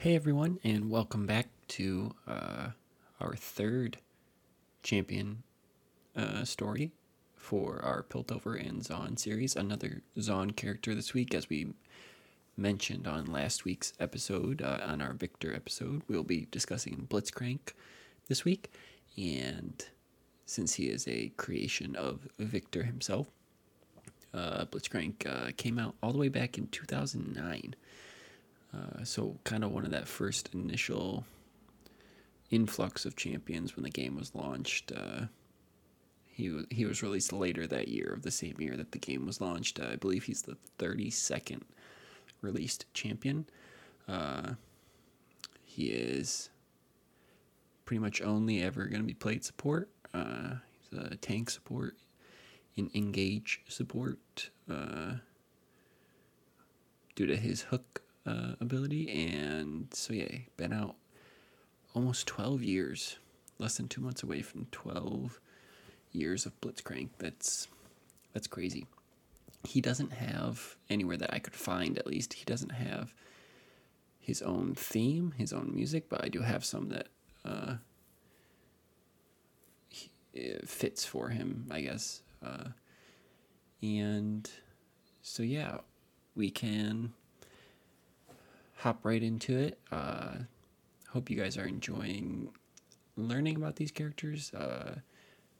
Hey everyone, and welcome back to uh, our third champion uh, story for our Piltover and Zaun series. Another Zaun character this week, as we mentioned on last week's episode, uh, on our Viktor episode. We'll be discussing Blitzcrank this week, and since he is a creation of Viktor himself, uh, Blitzcrank uh, came out all the way back in 2009. Uh, so kind of one of that first initial influx of champions when the game was launched. Uh, he he was released later that year of the same year that the game was launched. Uh, I believe he's the 32nd released champion. Uh, he is pretty much only ever going to be played support. Uh, he's a tank support, in engage support, uh, due to his hook uh, ability. And so, yeah, been out almost 12 years, less than two months away from 12 years of Blitzcrank. That's that's crazy. He doesn't have anywhere that I could find, at least, he doesn't have his own theme, his own music, but I do have some that uh, he, fits for him, I guess. Uh, and so, yeah, we can hop right into it. Uh, hope you guys are enjoying learning about these characters. Uh,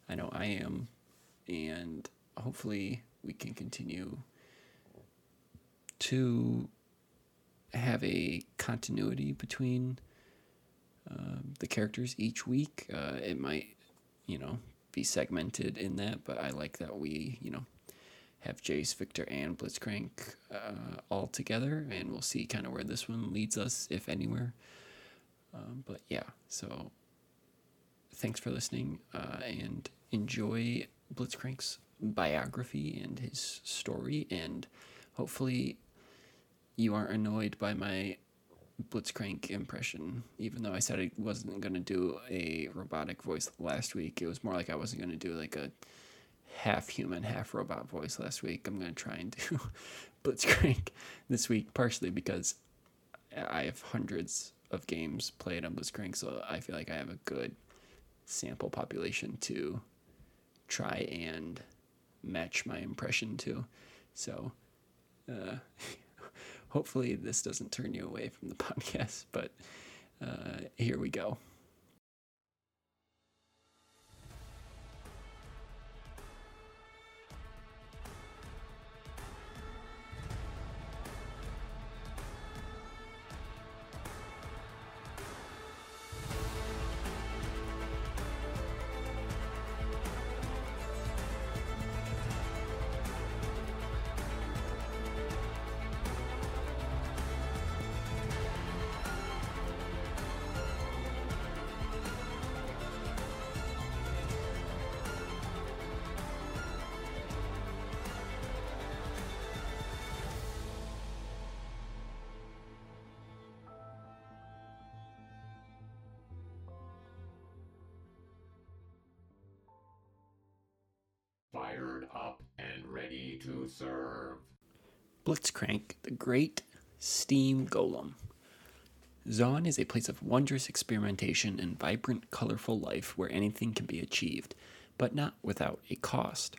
I know I am, and hopefully we can continue to have a continuity between uh, the characters each week. Uh, it might, you know, be segmented in that, but I like that we, you know, have Jace, Viktor, and Blitzcrank uh, all together, and we'll see kind of where this one leads us, if anywhere. Um, but yeah, so thanks for listening uh, and enjoy Blitzcrank's biography and his story, and hopefully you aren't annoyed by my Blitzcrank impression, even though I said I wasn't going to do a robotic voice last week. It was more like I wasn't going to do like a half human, half robot voice last week. I'm going to try and do Blitzcrank this week, partially because I have hundreds of games played on Blitzcrank, so I feel like I have a good sample population to try and match my impression to. So, uh, hopefully, this doesn't turn you away from the podcast, but uh, here we go. Serve. Blitzcrank, the Great Steam Golem. Zaun is a place of wondrous experimentation and vibrant, colorful life where anything can be achieved, but not without a cost.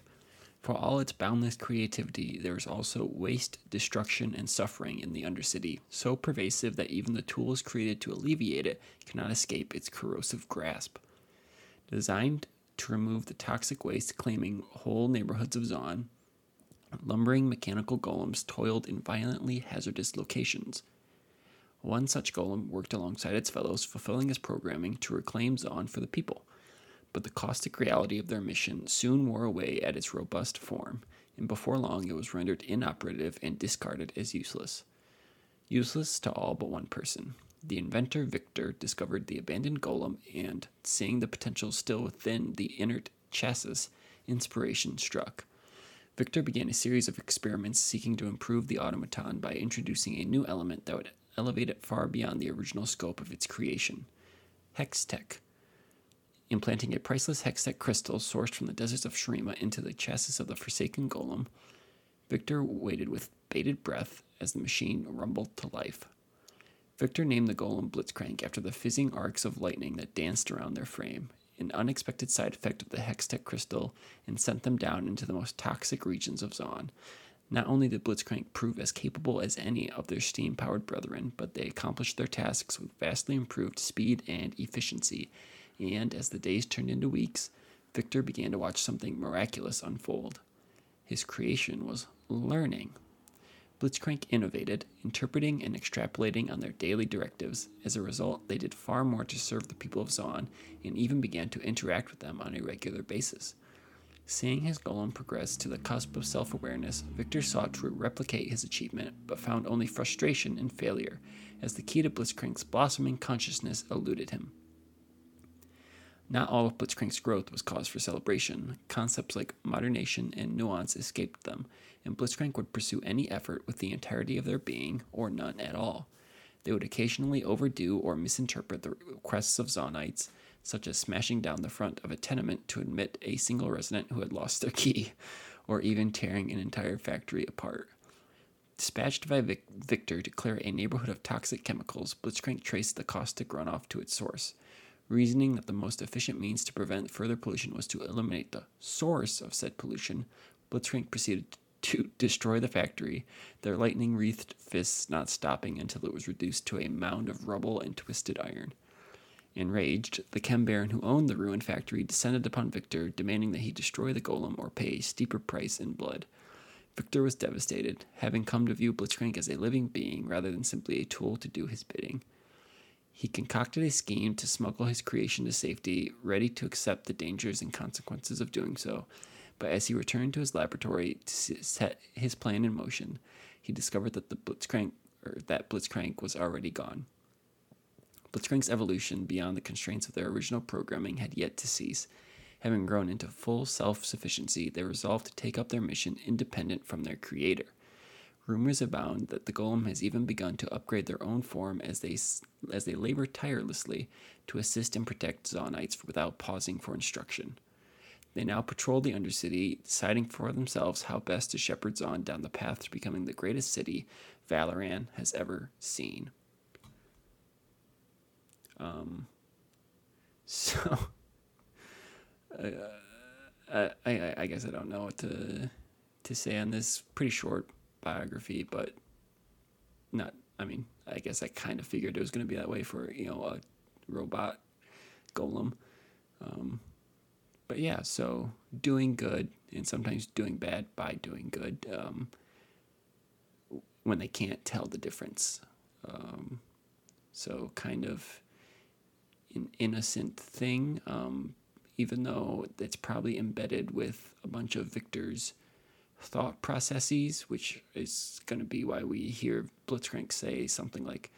For all its boundless creativity, there is also waste, destruction, and suffering in the Undercity, so pervasive that even the tools created to alleviate it cannot escape its corrosive grasp. Designed to remove the toxic waste claiming whole neighborhoods of Zaun, lumbering mechanical golems toiled in violently hazardous locations. One such golem worked alongside its fellows, fulfilling his programming to reclaim Zaun for the people. But the caustic reality of their mission soon wore away at its robust form, and before long it was rendered inoperative and discarded as useless. Useless to all but one person. The inventor Viktor discovered the abandoned golem, and, seeing the potential still within the inert chassis, inspiration struck. Viktor began a series of experiments seeking to improve the automaton by introducing a new element that would elevate it far beyond the original scope of its creation Hextech. Implanting a priceless Hextech crystal sourced from the deserts of Shurima into the chassis of the Forsaken Golem, Viktor waited with bated breath as the machine rumbled to life. Viktor named the golem Blitzcrank after the fizzing arcs of lightning that danced around their frame, an unexpected side effect of the Hextech crystal, and sent them down into the most toxic regions of Zaun. Not only did Blitzcrank prove as capable as any of their steam powered brethren, but they accomplished their tasks with vastly improved speed and efficiency. And as the days turned into weeks, Viktor began to watch something miraculous unfold. His creation was learning. Blitzcrank innovated, interpreting and extrapolating on their daily directives. As a result, they did far more to serve the people of Zaun and even began to interact with them on a regular basis. Seeing his golem progress to the cusp of self awareness, Viktor sought to replicate his achievement, but found only frustration and failure, as the key to Blitzcrank's blossoming consciousness eluded him. Not all of Blitzcrank's growth was cause for celebration. Concepts like modernation and nuance escaped them, and Blitzcrank would pursue any effort with the entirety of their being, or none at all. They would occasionally overdo or misinterpret the requests of Zaunites, such as smashing down the front of a tenement to admit a single resident who had lost their key, or even tearing an entire factory apart. Dispatched by Vic- Viktor to clear a neighborhood of toxic chemicals, Blitzcrank traced the caustic runoff to its source. Reasoning that the most efficient means to prevent further pollution was to eliminate the source of said pollution, Blitzcrank proceeded to destroy the factory, their lightning wreathed fists not stopping until it was reduced to a mound of rubble and twisted iron. Enraged, the Chem Baron who owned the ruined factory descended upon Viktor, demanding that he destroy the golem or pay a steeper price in blood. Viktor was devastated, having come to view Blitzcrank as a living being rather than simply a tool to do his bidding. He concocted a scheme to smuggle his creation to safety, ready to accept the dangers and consequences of doing so. But as he returned to his laboratory to set his plan in motion, he discovered that the Blitzcrank or that Blitzcrank was already gone. Blitzcrank's evolution beyond the constraints of their original programming had yet to cease. Having grown into full self sufficiency, they resolved to take up their mission independent from their creator. Rumors abound that the golem has even begun to upgrade their own form as they, as they labor tirelessly to assist and protect Zaunites without pausing for instruction. They now patrol the Undercity, deciding for themselves how best to shepherd Zaun down the path to becoming the greatest city Valoran has ever seen. Um, so, uh, I, I, I guess I don't know what to to say on this pretty short biography, but not. I mean, I guess I kind of figured it was going to be that way for you know a robot golem. Um, but yeah, so doing good and sometimes doing bad by doing good um, when they can't tell the difference. Um, so kind of an innocent thing, um, even though it's probably embedded with a bunch of Viktor's thought processes, which is going to be why we hear Blitzcrank say something like,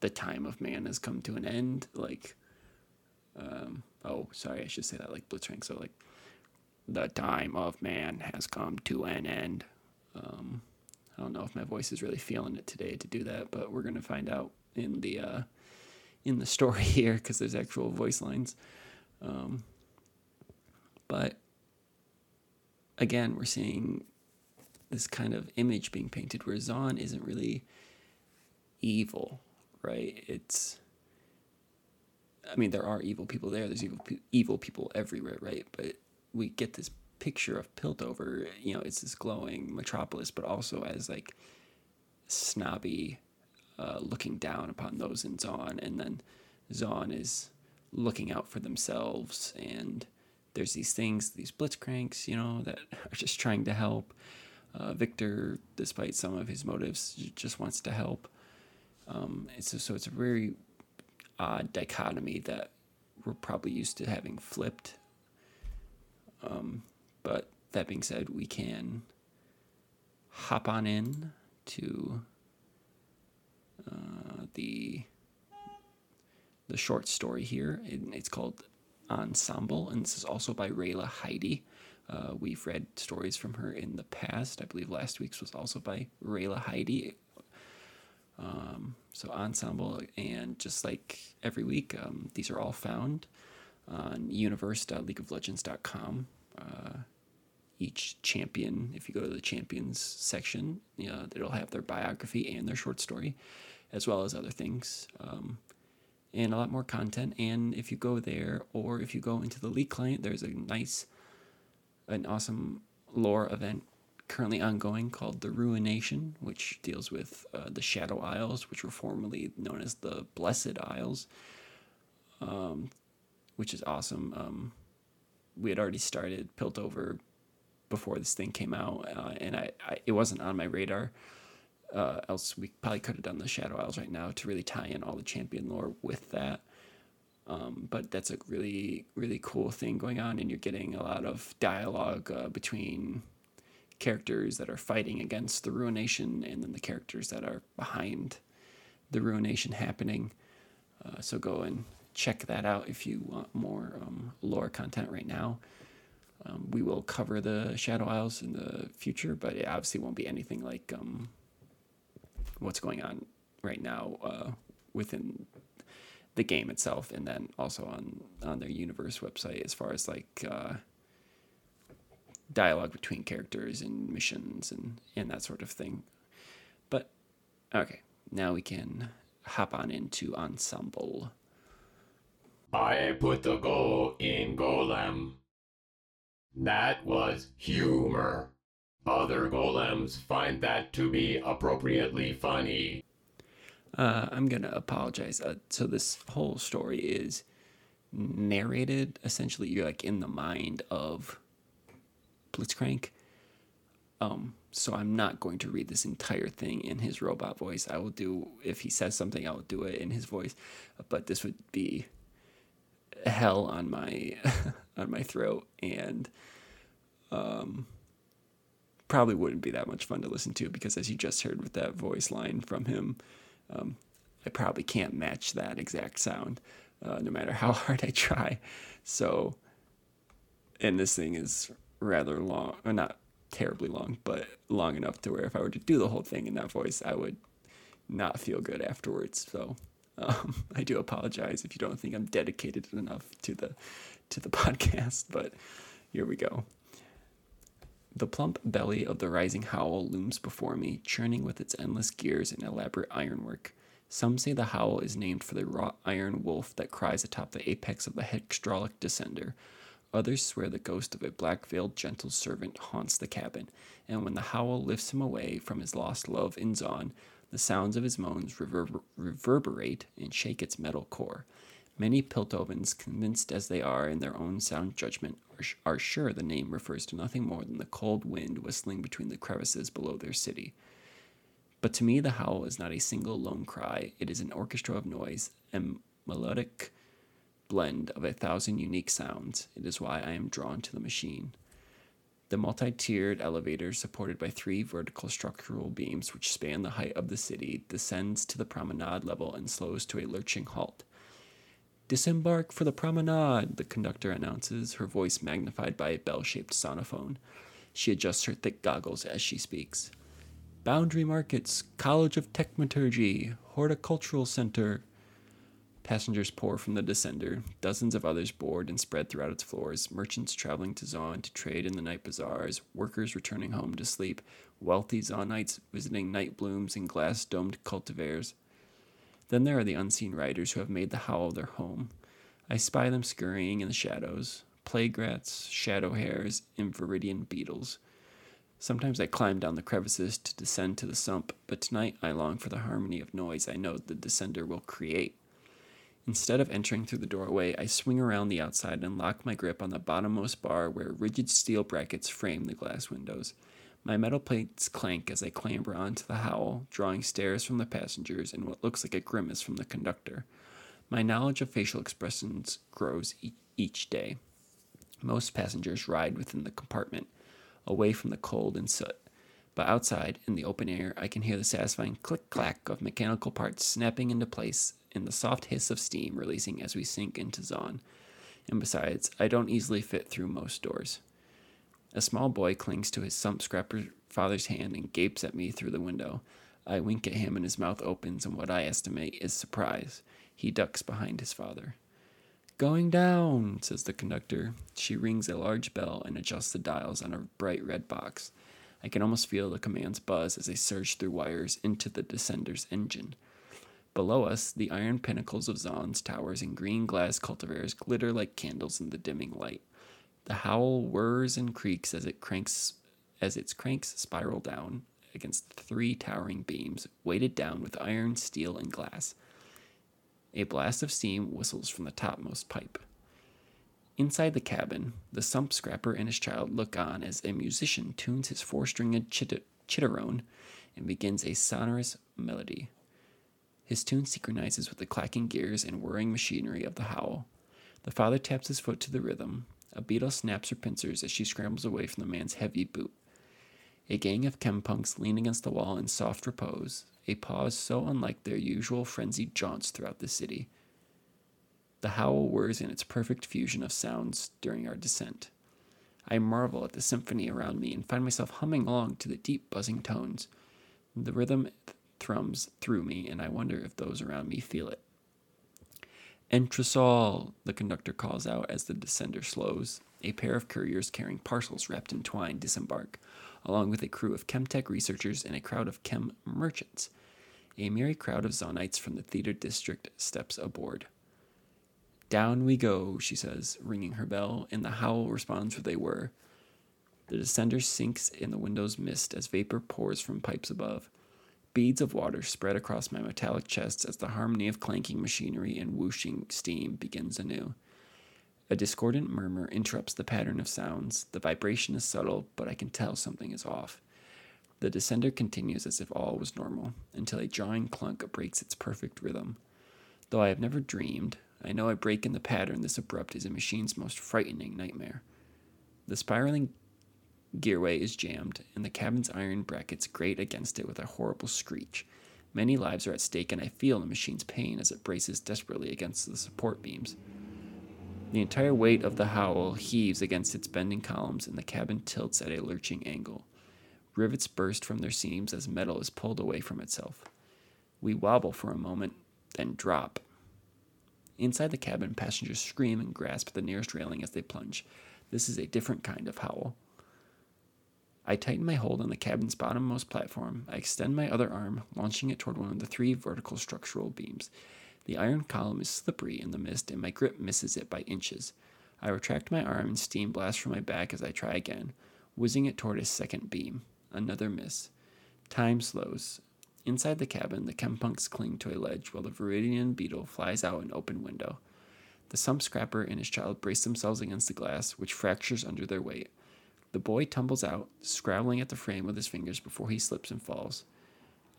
"The time of man has come to an end." Like, um, oh, sorry, I should say that like Blitzcrank. So like, the time of man has come to an end. Um, I don't know if my voice is really feeling it today to do that, but we're gonna find out in the uh, in the story here because there's actual voice lines. Um, but again, we're seeing this kind of image being painted where Zaun isn't really evil, right? It's, I mean, there are evil people there. There's evil evil people everywhere, right? But we get this picture of Piltover. You know, it's this glowing metropolis, but also as like snobby uh, looking down upon those in Zaun, and then Zaun is looking out for themselves. And there's these things, these blitzcranks, you know, that are just trying to help. Uh, Viktor, despite some of his motives, just wants to help. Um, it's a, so it's a very odd dichotomy that we're probably used to having flipped. Um, but that being said, we can hop on in to uh, the the short story here. It, it's called Ensemble, and this is also by Rayla Heidi. Uh, we've read stories from her in the past. I believe last week's was also by Rayla Heidi. Um, so Ensemble, and just like every week, um, these are all found on universe.leagueoflegends.com. Uh, each champion, if you go to the champions section, you know, it'll have their biography and their short story. as well as other things. Um, and a lot more content. And if you go there or if you go into the League client, there's a nice, an awesome lore event currently ongoing called the Ruination, which deals with uh, the Shadow Isles, which were formerly known as the Blessed Isles, um, which is awesome. Um, we had already started Piltover before this thing came out, uh, and I, I, it wasn't on my radar. Uh, else we probably could have done the Shadow Isles right now to really tie in all the champion lore with that. Um, but that's a really really cool thing going on, and you're getting a lot of dialogue uh, between characters that are fighting against the ruination, and then the characters that are behind the ruination happening. Uh, so go and check that out if you want more um, lore content right now. Um, we will cover the Shadow Isles in the future, but it obviously won't be anything like um, what's going on right now uh, within the game itself, and then also on on their universe website as far as like uh, dialogue between characters and missions and and that sort of thing. But okay, now we can hop on into ensemble. I put the goal in Golem. That was humor. Other golems find that to be appropriately funny. Uh, I'm gonna apologize. Uh, so this whole story is narrated. Essentially, you're like in the mind of Blitzcrank. Um, so I'm not going to read this entire thing in his robot voice. I will do if he says something, I will do it in his voice. But this would be hell on my on my throat and um probably wouldn't be that much fun to listen to because as you just heard with that voice line from him um, i probably can't match that exact sound uh, no matter how hard i try so and this thing is rather long or not terribly long but long enough to where if i were to do the whole thing in that voice i would not feel good afterwards so um, I do apologize if you don't think I'm dedicated enough to the to the podcast, but here we go. The plump belly of the rising howl looms before me, churning with its endless gears and elaborate ironwork. Some say the howl is named for the wrought iron wolf that cries atop the apex of the hydraulic descender. Others swear the ghost of a black veiled gentle servant haunts the cabin, and when the howl lifts him away from his lost love in Zaun, the sounds of his moans reverber- reverberate and shake its metal core. Many Piltovans, convinced as they are in their own sound judgment, are, sure the name refers to nothing more than the cold wind whistling between the crevices below their city. But to me, the howl is not a single lone cry. It is an orchestra of noise, a melodic blend of a thousand unique sounds. It is why I am drawn to the machine. The multi tiered elevator, supported by three vertical structural beams which span the height of the city, descends to the promenade level and slows to a lurching halt. Disembark for the promenade, the conductor announces, her voice magnified by a bell shaped sonophone. She adjusts her thick goggles as she speaks. Boundary Markets, College of Techmaturgy, Horticultural Center, Passengers pour from the descender, dozens of others board and spread throughout its floors, merchants traveling to Zaun to trade in the night bazaars, workers returning home to sleep, wealthy Zaunites visiting night blooms and glass domed cultivars. Then there are the unseen riders who have made the howl their home. I spy them scurrying in the shadows plague rats, shadow hares, and viridian beetles. Sometimes I climb down the crevices to descend to the sump, but tonight I long for the harmony of noise I know the descender will create. Instead of entering through the doorway, I swing around the outside and lock my grip on the bottommost bar where rigid steel brackets frame the glass windows. My metal plates clank as I clamber onto the howl, drawing stares from the passengers and what looks like a grimace from the conductor. My knowledge of facial expressions grows e- each day. Most passengers ride within the compartment, away from the cold and soot. But outside, in the open air, I can hear the satisfying click clack of mechanical parts snapping into place and the soft hiss of steam releasing as we sink into Zaun. And besides, I don't easily fit through most doors. A small boy clings to his sump scrapper father's hand and gapes at me through the window. I wink at him and his mouth opens in what I estimate is surprise. He ducks behind his father. Going down, says the conductor. She rings a large bell and adjusts the dials on a bright red box. I can almost feel the commands buzz as they surge through wires into the descender's engine. Below us, the iron pinnacles of Zaun's towers and green glass cultivars glitter like candles in the dimming light. The howl whirs and creaks as it cranks as its cranks spiral down against three towering beams, weighted down with iron, steel, and glass. A blast of steam whistles from the topmost pipe. Inside the cabin, the sump scrapper and his child look on as a musician tunes his four stringed chit- chitterone and begins a sonorous melody. His tune synchronizes with the clacking gears and whirring machinery of the howl. The father taps his foot to the rhythm. A beetle snaps her pincers as she scrambles away from the man's heavy boot. A gang of chempunks lean against the wall in soft repose, a pause so unlike their usual frenzied jaunts throughout the city. The howl whirs in its perfect fusion of sounds during our descent. I marvel at the symphony around me and find myself humming along to the deep buzzing tones. The rhythm thrums through me, and I wonder if those around me feel it. Entresol, the conductor calls out as the descender slows. A pair of couriers carrying parcels wrapped in twine disembark, along with a crew of Chemtech researchers and a crowd of Chem merchants. A merry crowd of Zaunites from the theater district steps aboard. Down we go, she says, ringing her bell, and the howl responds with a whir. The descender sinks in the window's mist as vapor pours from pipes above. Beads of water spread across my metallic chest as the harmony of clanking machinery and whooshing steam begins anew. A discordant murmur interrupts the pattern of sounds. The vibration is subtle, but I can tell something is off. The descender continues as if all was normal, until a jarring clunk breaks its perfect rhythm. Though I have never dreamed, I know a break in the pattern this abrupt is a machine's most frightening nightmare. The spiraling gearway is jammed, and the cabin's iron brackets grate against it with a horrible screech. Many lives are at stake, and I feel the machine's pain as it braces desperately against the support beams. The entire weight of the howl heaves against its bending columns, and the cabin tilts at a lurching angle. Rivets burst from their seams as metal is pulled away from itself. We wobble for a moment, then drop. Inside the cabin, passengers scream and grasp the nearest railing as they plunge. This is a different kind of howl. I tighten my hold on the cabin's bottommost platform. I extend my other arm, launching it toward one of the three vertical structural beams. The iron column is slippery in the mist, and my grip misses it by inches. I retract my arm, and steam blasts from my back as I try again, whizzing it toward a second beam. Another miss. Time slows. Inside the cabin, the chempunks cling to a ledge while the Viridian beetle flies out an open window. The sump scrapper and his child brace themselves against the glass, which fractures under their weight. The boy tumbles out, scrabbling at the frame with his fingers before he slips and falls.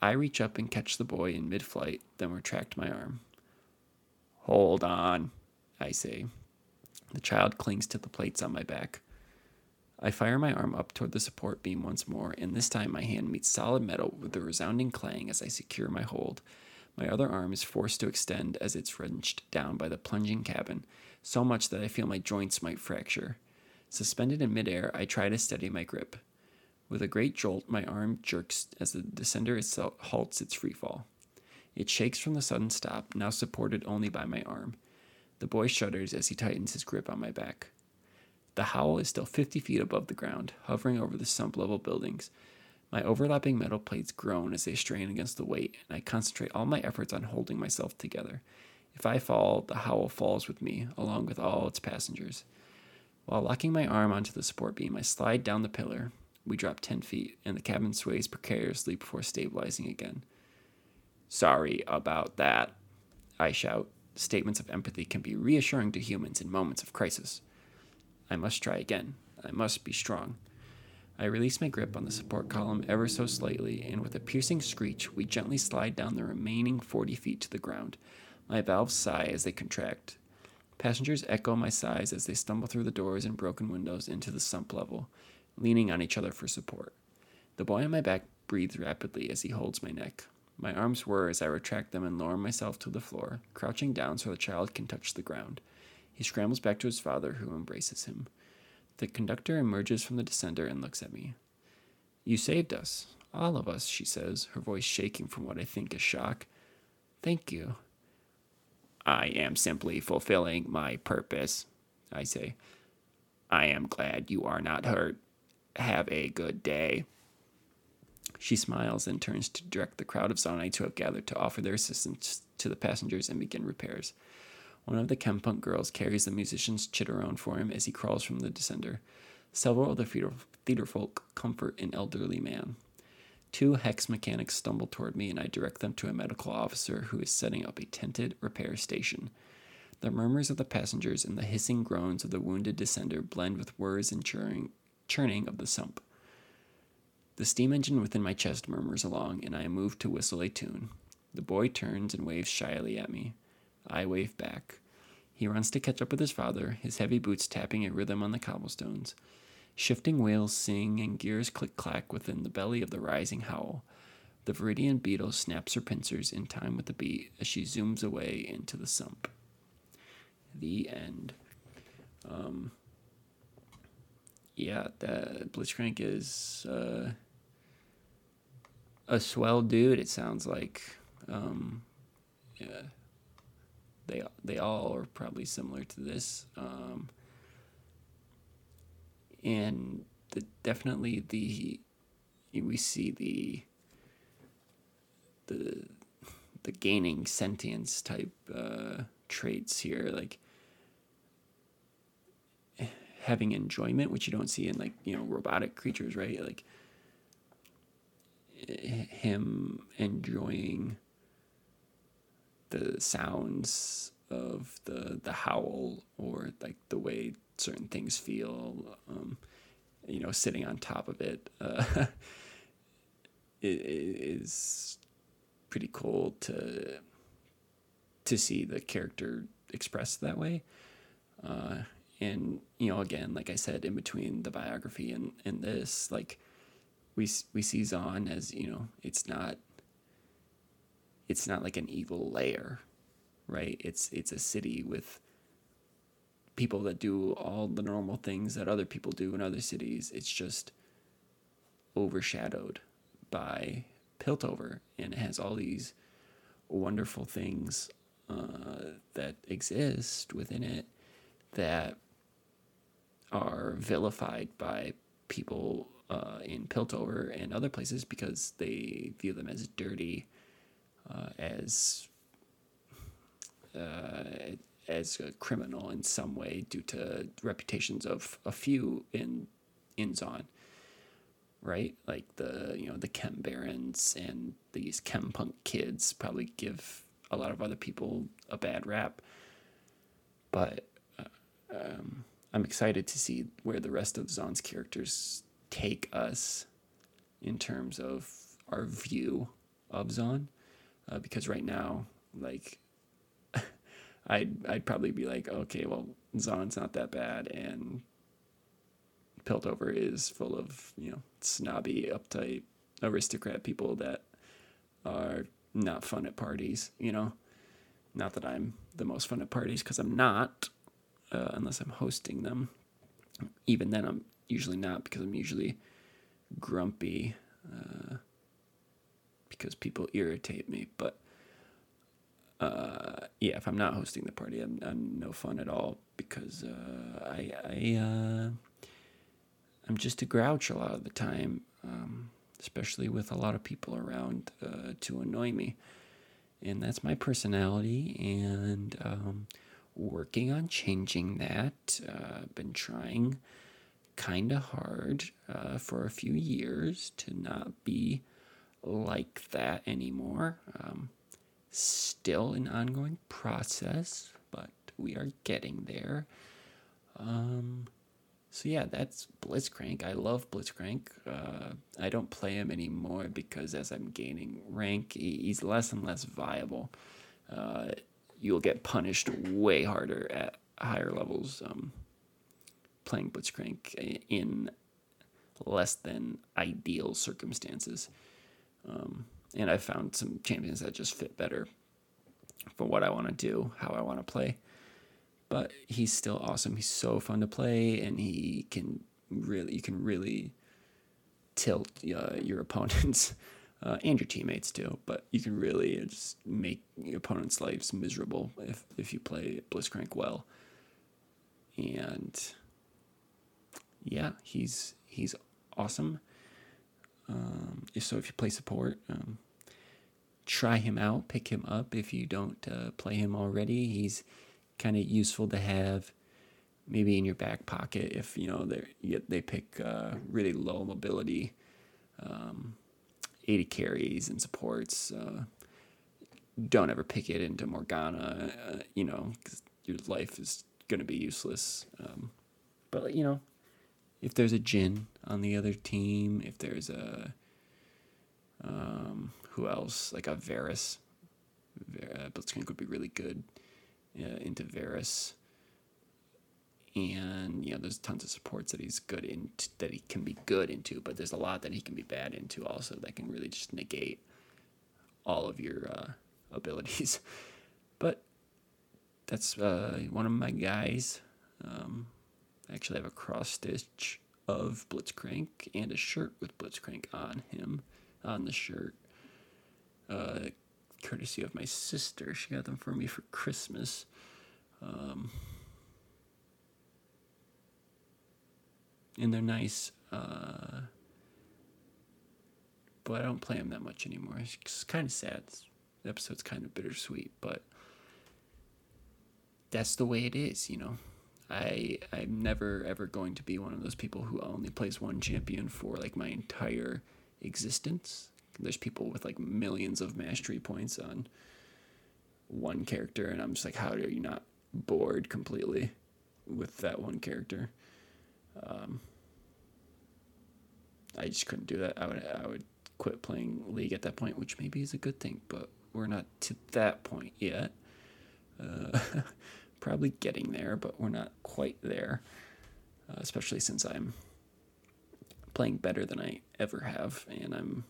I reach up and catch the boy in mid flight, then retract my arm. Hold on, I say. The child clings to the plates on my back. I fire my arm up toward the support beam once more, and this time my hand meets solid metal with a resounding clang as I secure my hold. My other arm is forced to extend as it's wrenched down by the plunging cabin, so much that I feel my joints might fracture. Suspended in midair, I try to steady my grip. With a great jolt, my arm jerks as the descender itself halts its freefall. It shakes from the sudden stop, now supported only by my arm. The boy shudders as he tightens his grip on my back. The howl is still 50 feet above the ground, hovering over the sump level buildings. My overlapping metal plates groan as they strain against the weight, and I concentrate all my efforts on holding myself together. If I fall, the howl falls with me, along with all its passengers. While locking my arm onto the support beam, I slide down the pillar. We drop 10 feet, and the cabin sways precariously before stabilizing again. Sorry about that, I shout. Statements of empathy can be reassuring to humans in moments of crisis. I must try again. I must be strong. I release my grip on the support column ever so slightly, and with a piercing screech, we gently slide down the remaining 40 feet to the ground. My valves sigh as they contract. Passengers echo my sighs as they stumble through the doors and broken windows into the sump level, leaning on each other for support. The boy on my back breathes rapidly as he holds my neck. My arms whir as I retract them and lower myself to the floor, crouching down so the child can touch the ground. He scrambles back to his father, who embraces him. The conductor emerges from the descender and looks at me. You saved us, all of us, she says, her voice shaking from what I think is shock. Thank you. I am simply fulfilling my purpose, I say. I am glad you are not hurt. Have a good day. She smiles and turns to direct the crowd of Zaunites who have gathered to offer their assistance to the passengers and begin repairs. One of the Chempunk girls carries the musician's chitterone for him as he crawls from the descender. Several of the theater, theater folk comfort an elderly man. Two hex mechanics stumble toward me, and I direct them to a medical officer who is setting up a tented repair station. The murmurs of the passengers and the hissing groans of the wounded descender blend with whirs and churning, churning of the sump. The steam engine within my chest murmurs along, and I move to whistle a tune. The boy turns and waves shyly at me. I wave back. He runs to catch up with his father, his heavy boots tapping a rhythm on the cobblestones. Shifting wheels sing and gears click clack within the belly of the rising howl. The Viridian beetle snaps her pincers in time with the beat as she zooms away into the sump. The end. Um, yeah, the Blitzcrank is uh, a swell dude. It sounds like. Um, yeah, they they all are probably similar to this. Um, and the, definitely the we see the the the gaining sentience type uh, traits here, like having enjoyment, which you don't see in like you know robotic creatures, right? Like him enjoying the sounds of the the howl or like the way certain things feel, um, you know, sitting on top of it, uh, pretty cool to to see the character expressed that way. Uh, and you know, again, like I said, in between the biography and, and this, like we we see Zaun as you know, it's not it's not like an evil layer, right? It's it's a city with people that do all the normal things that other people do in other cities. It's just overshadowed by Piltover, and it has all these wonderful things uh, that exist within it that are vilified by people uh, in Piltover and other places because they view them as dirty, uh, as uh, as a criminal in some way due to reputations of a few in Zaun. Right, like the you know the chem barons and these chem punk kids probably give a lot of other people a bad rap. But uh, um, I'm excited to see where the rest of Zaun's characters take us in terms of our view of Zon, uh, because right now, like I'd I'd probably be like, okay, well, Zaun's not that bad, and Piltover is full of you know snobby, uptight, aristocrat people that are not fun at parties. You know, not that I'm the most fun at parties because I'm not, uh, unless I'm hosting them. Even then, I'm usually not because I'm usually grumpy uh, because people irritate me. But uh, yeah, if I'm not hosting the party, I'm, I'm no fun at all because uh, I, I uh, I'm just a grouch a lot of the time, um, especially with a lot of people around uh, to annoy me, and that's my personality. And um, working on changing that. Uh, I've been trying kind of hard uh, for a few years to not be like that anymore. Um, still an ongoing process, but we are getting there. Um, so yeah, that's Blitzcrank. I love Blitzcrank. Uh, I don't play him anymore because as I'm gaining rank, he's less and less viable. Uh, you'll get punished way harder at higher levels um, playing Blitzcrank in less than ideal circumstances. Um, and I found some champions that just fit better for what I want to do, how I want to play. But he's still awesome. He's so fun to play, and he can really, you can really tilt uh, your opponents uh, and your teammates too. But you can really just make your opponent's lives miserable if if you play Blitzcrank well. And yeah, he's he's awesome. Um, so if you play support, um, try him out, pick him up if you don't uh, play him already. He's kind of useful to have maybe in your back pocket if you know they they pick uh, really low mobility, um, AD carries and supports. Uh, don't ever pick it into Morgana, uh, you know, because your life is going to be useless. Um, but you know, if there's a Jhin on the other team, if there's a um, who else? Like a Varus, uh, Blitzcrank would be really good uh, into Varus and you know there's tons of supports that he's good in that he can be good into but there's a lot that he can be bad into also that can really just negate all of your uh, abilities. But that's uh, one of my guys. Um, I actually have a cross stitch of Blitzcrank and a shirt with Blitzcrank on him on the shirt uh, courtesy of my sister she got them for me for Christmas um, and they're nice. Uh, but I don't play them that much anymore. It's kind of sad. The episode's kind of bittersweet, but that's the way it is, you know. I I'm never ever going to be one of those people who only plays one champion for like my entire existence. There's people with like millions of mastery points on one character, and I'm just like, how are you not bored completely with that one character? Um, I just couldn't do that. I would I would quit playing League at that point, which maybe is a good thing, but we're not to that point yet. Uh, probably getting there, but we're not quite there. Uh, especially since I'm playing better than I ever have, and I'm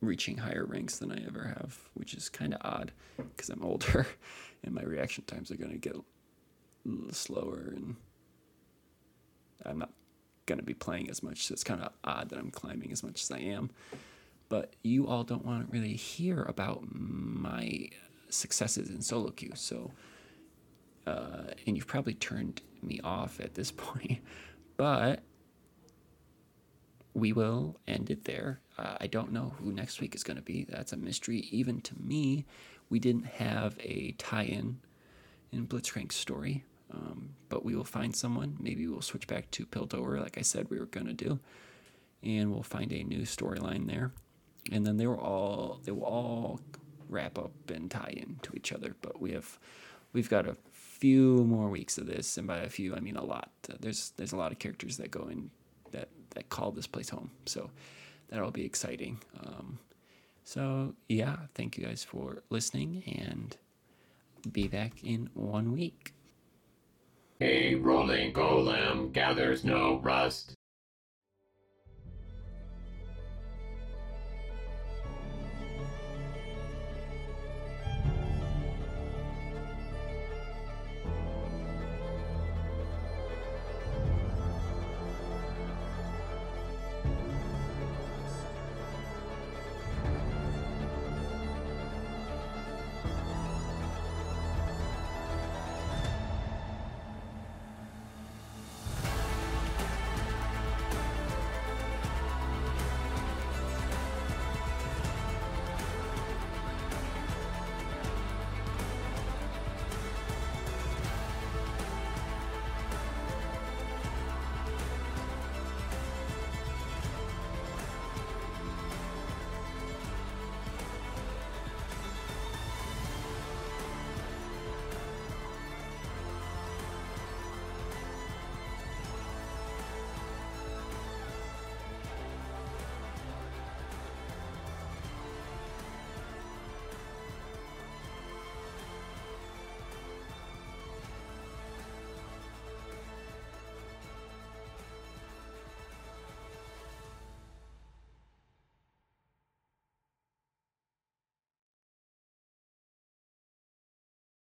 reaching higher ranks than I ever have, which is kind of odd because I'm older and my reaction times are going to get slower and I'm not going to be playing as much. So it's kind of odd that I'm climbing as much as I am. But you all don't want to really hear about my successes in solo queue. So, uh, and you've probably turned me off at this point. But we will end it there. Uh, I don't know who next week is going to be. That's a mystery even to me. We didn't have a tie in in Blitzcrank's story. Um, but we will find someone. Maybe we'll switch back to Piltover, like I said we were gonna do, and we'll find a new storyline there. And then they will all they will all wrap up and tie into each other. But we have we've got a few more weeks of this, and by a few I mean a lot. Uh, there's there's a lot of characters that go in that that call this place home. So that'll be exciting. Um, so yeah, thank you guys for listening, and be back in one week. A rolling golem gathers no rust.